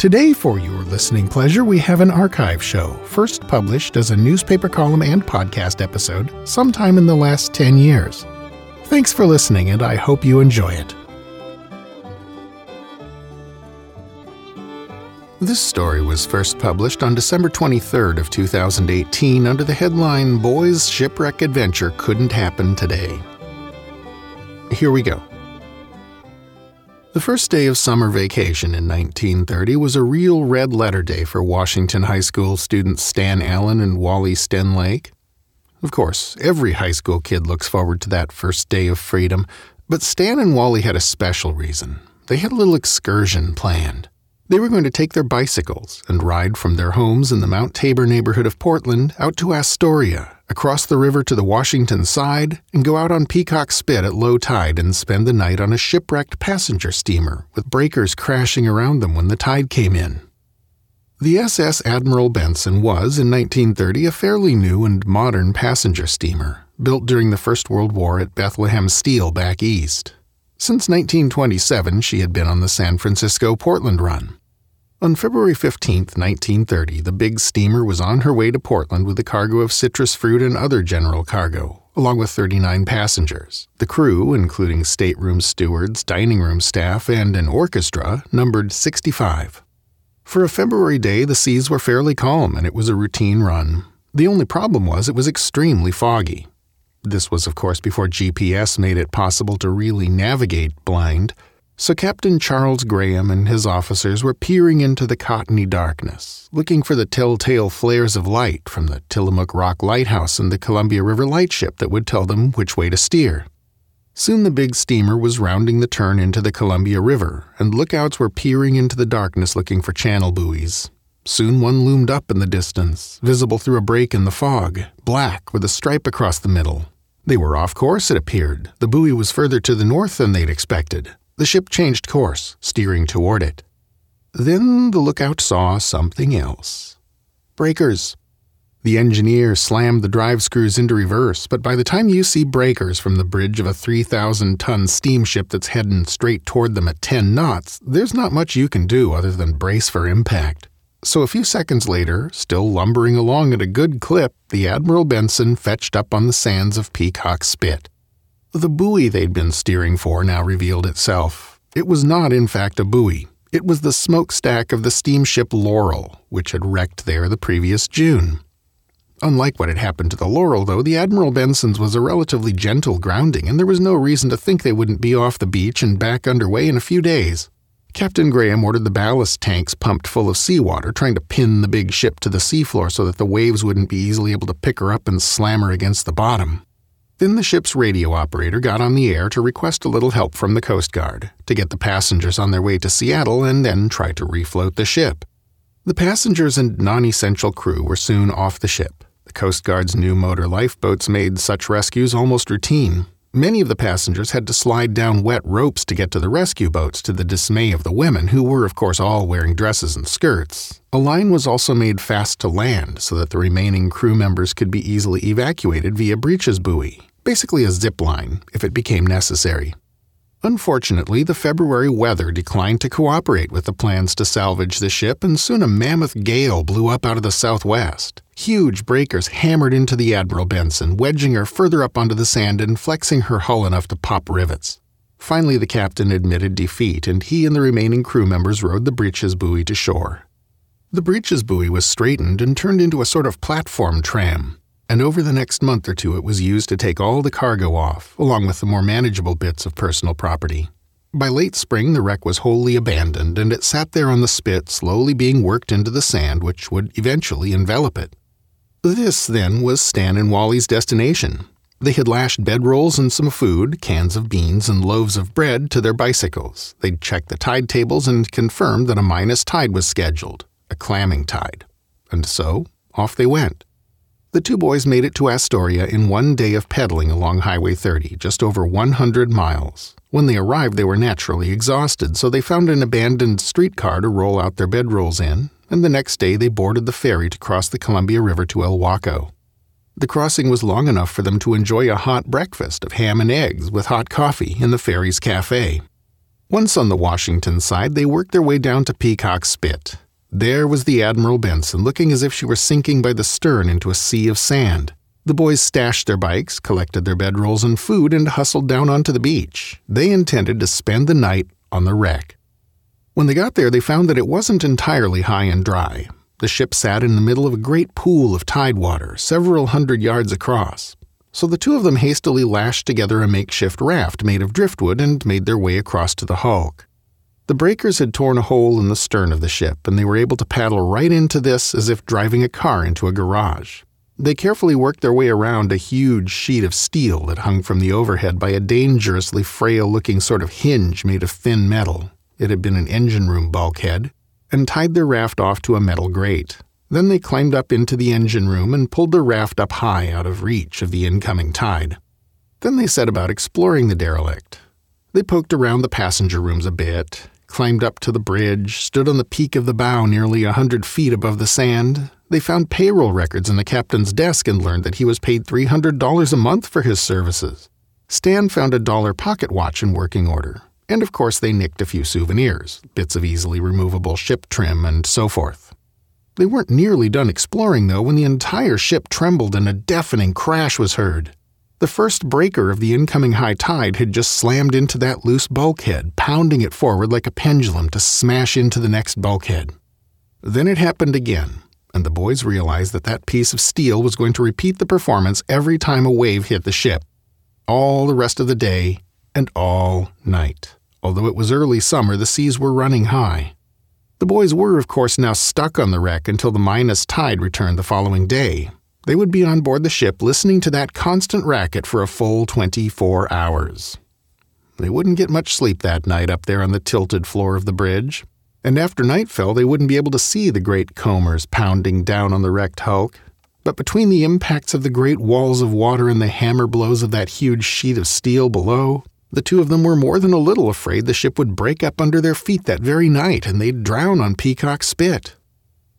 Today, for your listening pleasure, we have an archive show, first published as a newspaper column and podcast episode sometime in the last 10 years. Thanks for listening, and I hope you enjoy it. This story was first published on December 23rd of 2018 under the headline Boys Shipwreck Adventure Couldn't Happen Today. Here we go. The first day of summer vacation in 1930 was a real red letter day for Washington High School students Stan Allen and Wally Stenlake. Of course, every high school kid looks forward to that first day of freedom, but Stan and Wally had a special reason. They had a little excursion planned. They were going to take their bicycles and ride from their homes in the Mount Tabor neighborhood of Portland out to Astoria, across the river to the Washington side, and go out on Peacock Spit at low tide and spend the night on a shipwrecked passenger steamer with breakers crashing around them when the tide came in. The SS Admiral Benson was, in 1930, a fairly new and modern passenger steamer, built during the First World War at Bethlehem Steel back east. Since 1927, she had been on the San Francisco Portland run. On February 15, 1930, the big steamer was on her way to Portland with a cargo of citrus fruit and other general cargo, along with 39 passengers. The crew, including stateroom stewards, dining room staff, and an orchestra, numbered 65. For a February day, the seas were fairly calm and it was a routine run. The only problem was it was extremely foggy. This was, of course, before GPS made it possible to really navigate blind. So Captain Charles Graham and his officers were peering into the cottony darkness, looking for the telltale flares of light from the Tillamook Rock Lighthouse and the Columbia River lightship that would tell them which way to steer. Soon the big steamer was rounding the turn into the Columbia River, and lookouts were peering into the darkness looking for channel buoys. Soon one loomed up in the distance, visible through a break in the fog, black with a stripe across the middle. They were off course, it appeared. The buoy was further to the north than they'd expected. The ship changed course, steering toward it. Then the lookout saw something else. Breakers. The engineer slammed the drive screws into reverse, but by the time you see breakers from the bridge of a 3,000 ton steamship that's heading straight toward them at 10 knots, there's not much you can do other than brace for impact. So a few seconds later, still lumbering along at a good clip, the Admiral Benson fetched up on the sands of Peacock Spit. The buoy they'd been steering for now revealed itself. It was not, in fact, a buoy. It was the smokestack of the steamship Laurel, which had wrecked there the previous June. Unlike what had happened to the Laurel, though, the Admiral Benson's was a relatively gentle grounding, and there was no reason to think they wouldn't be off the beach and back underway in a few days. Captain Graham ordered the ballast tanks pumped full of seawater, trying to pin the big ship to the seafloor so that the waves wouldn't be easily able to pick her up and slam her against the bottom. Then the ship's radio operator got on the air to request a little help from the Coast Guard to get the passengers on their way to Seattle and then try to refloat the ship. The passengers and non essential crew were soon off the ship. The Coast Guard's new motor lifeboats made such rescues almost routine. Many of the passengers had to slide down wet ropes to get to the rescue boats to the dismay of the women, who were, of course, all wearing dresses and skirts. A line was also made fast to land so that the remaining crew members could be easily evacuated via breeches buoy basically a zip line, if it became necessary. Unfortunately, the February weather declined to cooperate with the plans to salvage the ship, and soon a mammoth gale blew up out of the southwest. Huge breakers hammered into the Admiral Benson, wedging her further up onto the sand and flexing her hull enough to pop rivets. Finally, the captain admitted defeat, and he and the remaining crew members rode the breeches buoy to shore. The breeches buoy was straightened and turned into a sort of platform tram and over the next month or two it was used to take all the cargo off, along with the more manageable bits of personal property. By late spring, the wreck was wholly abandoned, and it sat there on the spit, slowly being worked into the sand, which would eventually envelop it. This, then, was Stan and Wally's destination. They had lashed bedrolls and some food, cans of beans and loaves of bread, to their bicycles. They'd checked the tide tables and confirmed that a minus tide was scheduled, a clamming tide. And so, off they went. The two boys made it to Astoria in one day of pedaling along Highway 30, just over 100 miles. When they arrived, they were naturally exhausted, so they found an abandoned streetcar to roll out their bedrolls in, and the next day they boarded the ferry to cross the Columbia River to Ilwaco. The crossing was long enough for them to enjoy a hot breakfast of ham and eggs with hot coffee in the ferry's cafe. Once on the Washington side, they worked their way down to Peacock Spit. There was the Admiral Benson, looking as if she were sinking by the stern into a sea of sand. The boys stashed their bikes, collected their bedrolls and food, and hustled down onto the beach. They intended to spend the night on the wreck. When they got there, they found that it wasn't entirely high and dry. The ship sat in the middle of a great pool of tide water, several hundred yards across. So the two of them hastily lashed together a makeshift raft made of driftwood and made their way across to the hulk. The breakers had torn a hole in the stern of the ship, and they were able to paddle right into this as if driving a car into a garage. They carefully worked their way around a huge sheet of steel that hung from the overhead by a dangerously frail looking sort of hinge made of thin metal. It had been an engine room bulkhead, and tied their raft off to a metal grate. Then they climbed up into the engine room and pulled the raft up high out of reach of the incoming tide. Then they set about exploring the derelict. They poked around the passenger rooms a bit, climbed up to the bridge, stood on the peak of the bow nearly a hundred feet above the sand, they found payroll records in the captain's desk and learned that he was paid $300 a month for his services. Stan found a dollar pocket watch in working order. And of course, they nicked a few souvenirs bits of easily removable ship trim and so forth. They weren't nearly done exploring, though, when the entire ship trembled and a deafening crash was heard. The first breaker of the incoming high tide had just slammed into that loose bulkhead, pounding it forward like a pendulum to smash into the next bulkhead. Then it happened again, and the boys realized that that piece of steel was going to repeat the performance every time a wave hit the ship, all the rest of the day and all night. Although it was early summer, the seas were running high. The boys were, of course, now stuck on the wreck until the minus tide returned the following day. They would be on board the ship listening to that constant racket for a full 24 hours. They wouldn't get much sleep that night up there on the tilted floor of the bridge and after night fell, they wouldn't be able to see the great combers pounding down on the wrecked hulk. But between the impacts of the great walls of water and the hammer blows of that huge sheet of steel below, the two of them were more than a little afraid the ship would break up under their feet that very night and they'd drown on Peacock Spit.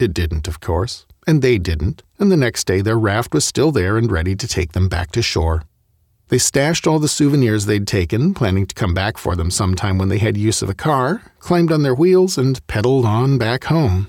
It didn't, of course, and they didn't, and the next day their raft was still there and ready to take them back to shore. They stashed all the souvenirs they'd taken, planning to come back for them sometime when they had use of a car, climbed on their wheels, and pedaled on back home.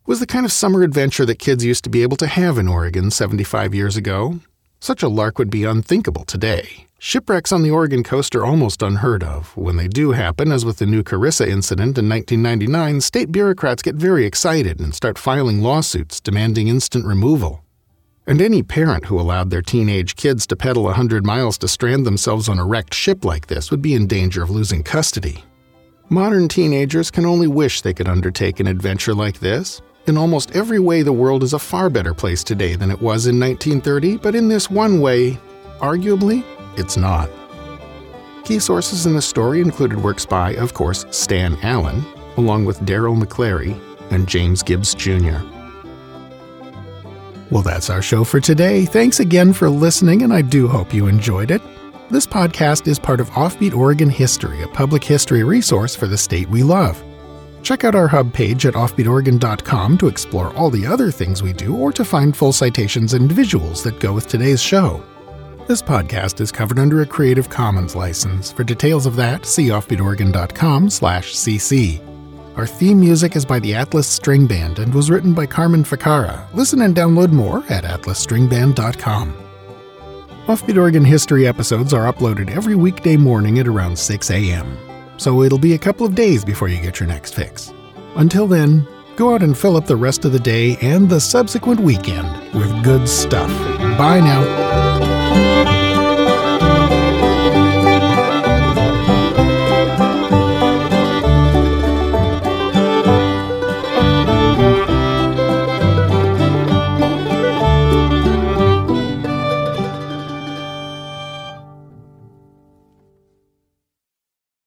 It was the kind of summer adventure that kids used to be able to have in Oregon 75 years ago. Such a lark would be unthinkable today. Shipwrecks on the Oregon coast are almost unheard of. When they do happen, as with the New Carissa incident in 1999, state bureaucrats get very excited and start filing lawsuits demanding instant removal. And any parent who allowed their teenage kids to pedal a hundred miles to strand themselves on a wrecked ship like this would be in danger of losing custody. Modern teenagers can only wish they could undertake an adventure like this. In almost every way, the world is a far better place today than it was in 1930, but in this one way, arguably, it's not. Key sources in the story included works by, of course, Stan Allen, along with Daryl McClary and James Gibbs Jr. Well, that's our show for today. Thanks again for listening, and I do hope you enjoyed it. This podcast is part of Offbeat Oregon History, a public history resource for the state we love. Check out our hub page at offbeatoregon.com to explore all the other things we do or to find full citations and visuals that go with today's show. This podcast is covered under a Creative Commons license. For details of that, see offbeatoregon.com/cc. Our theme music is by the Atlas String Band and was written by Carmen Ficara. Listen and download more at atlasstringband.com. Offbeat Oregon History episodes are uploaded every weekday morning at around 6 a.m., so it'll be a couple of days before you get your next fix. Until then, go out and fill up the rest of the day and the subsequent weekend with good stuff. Bye now.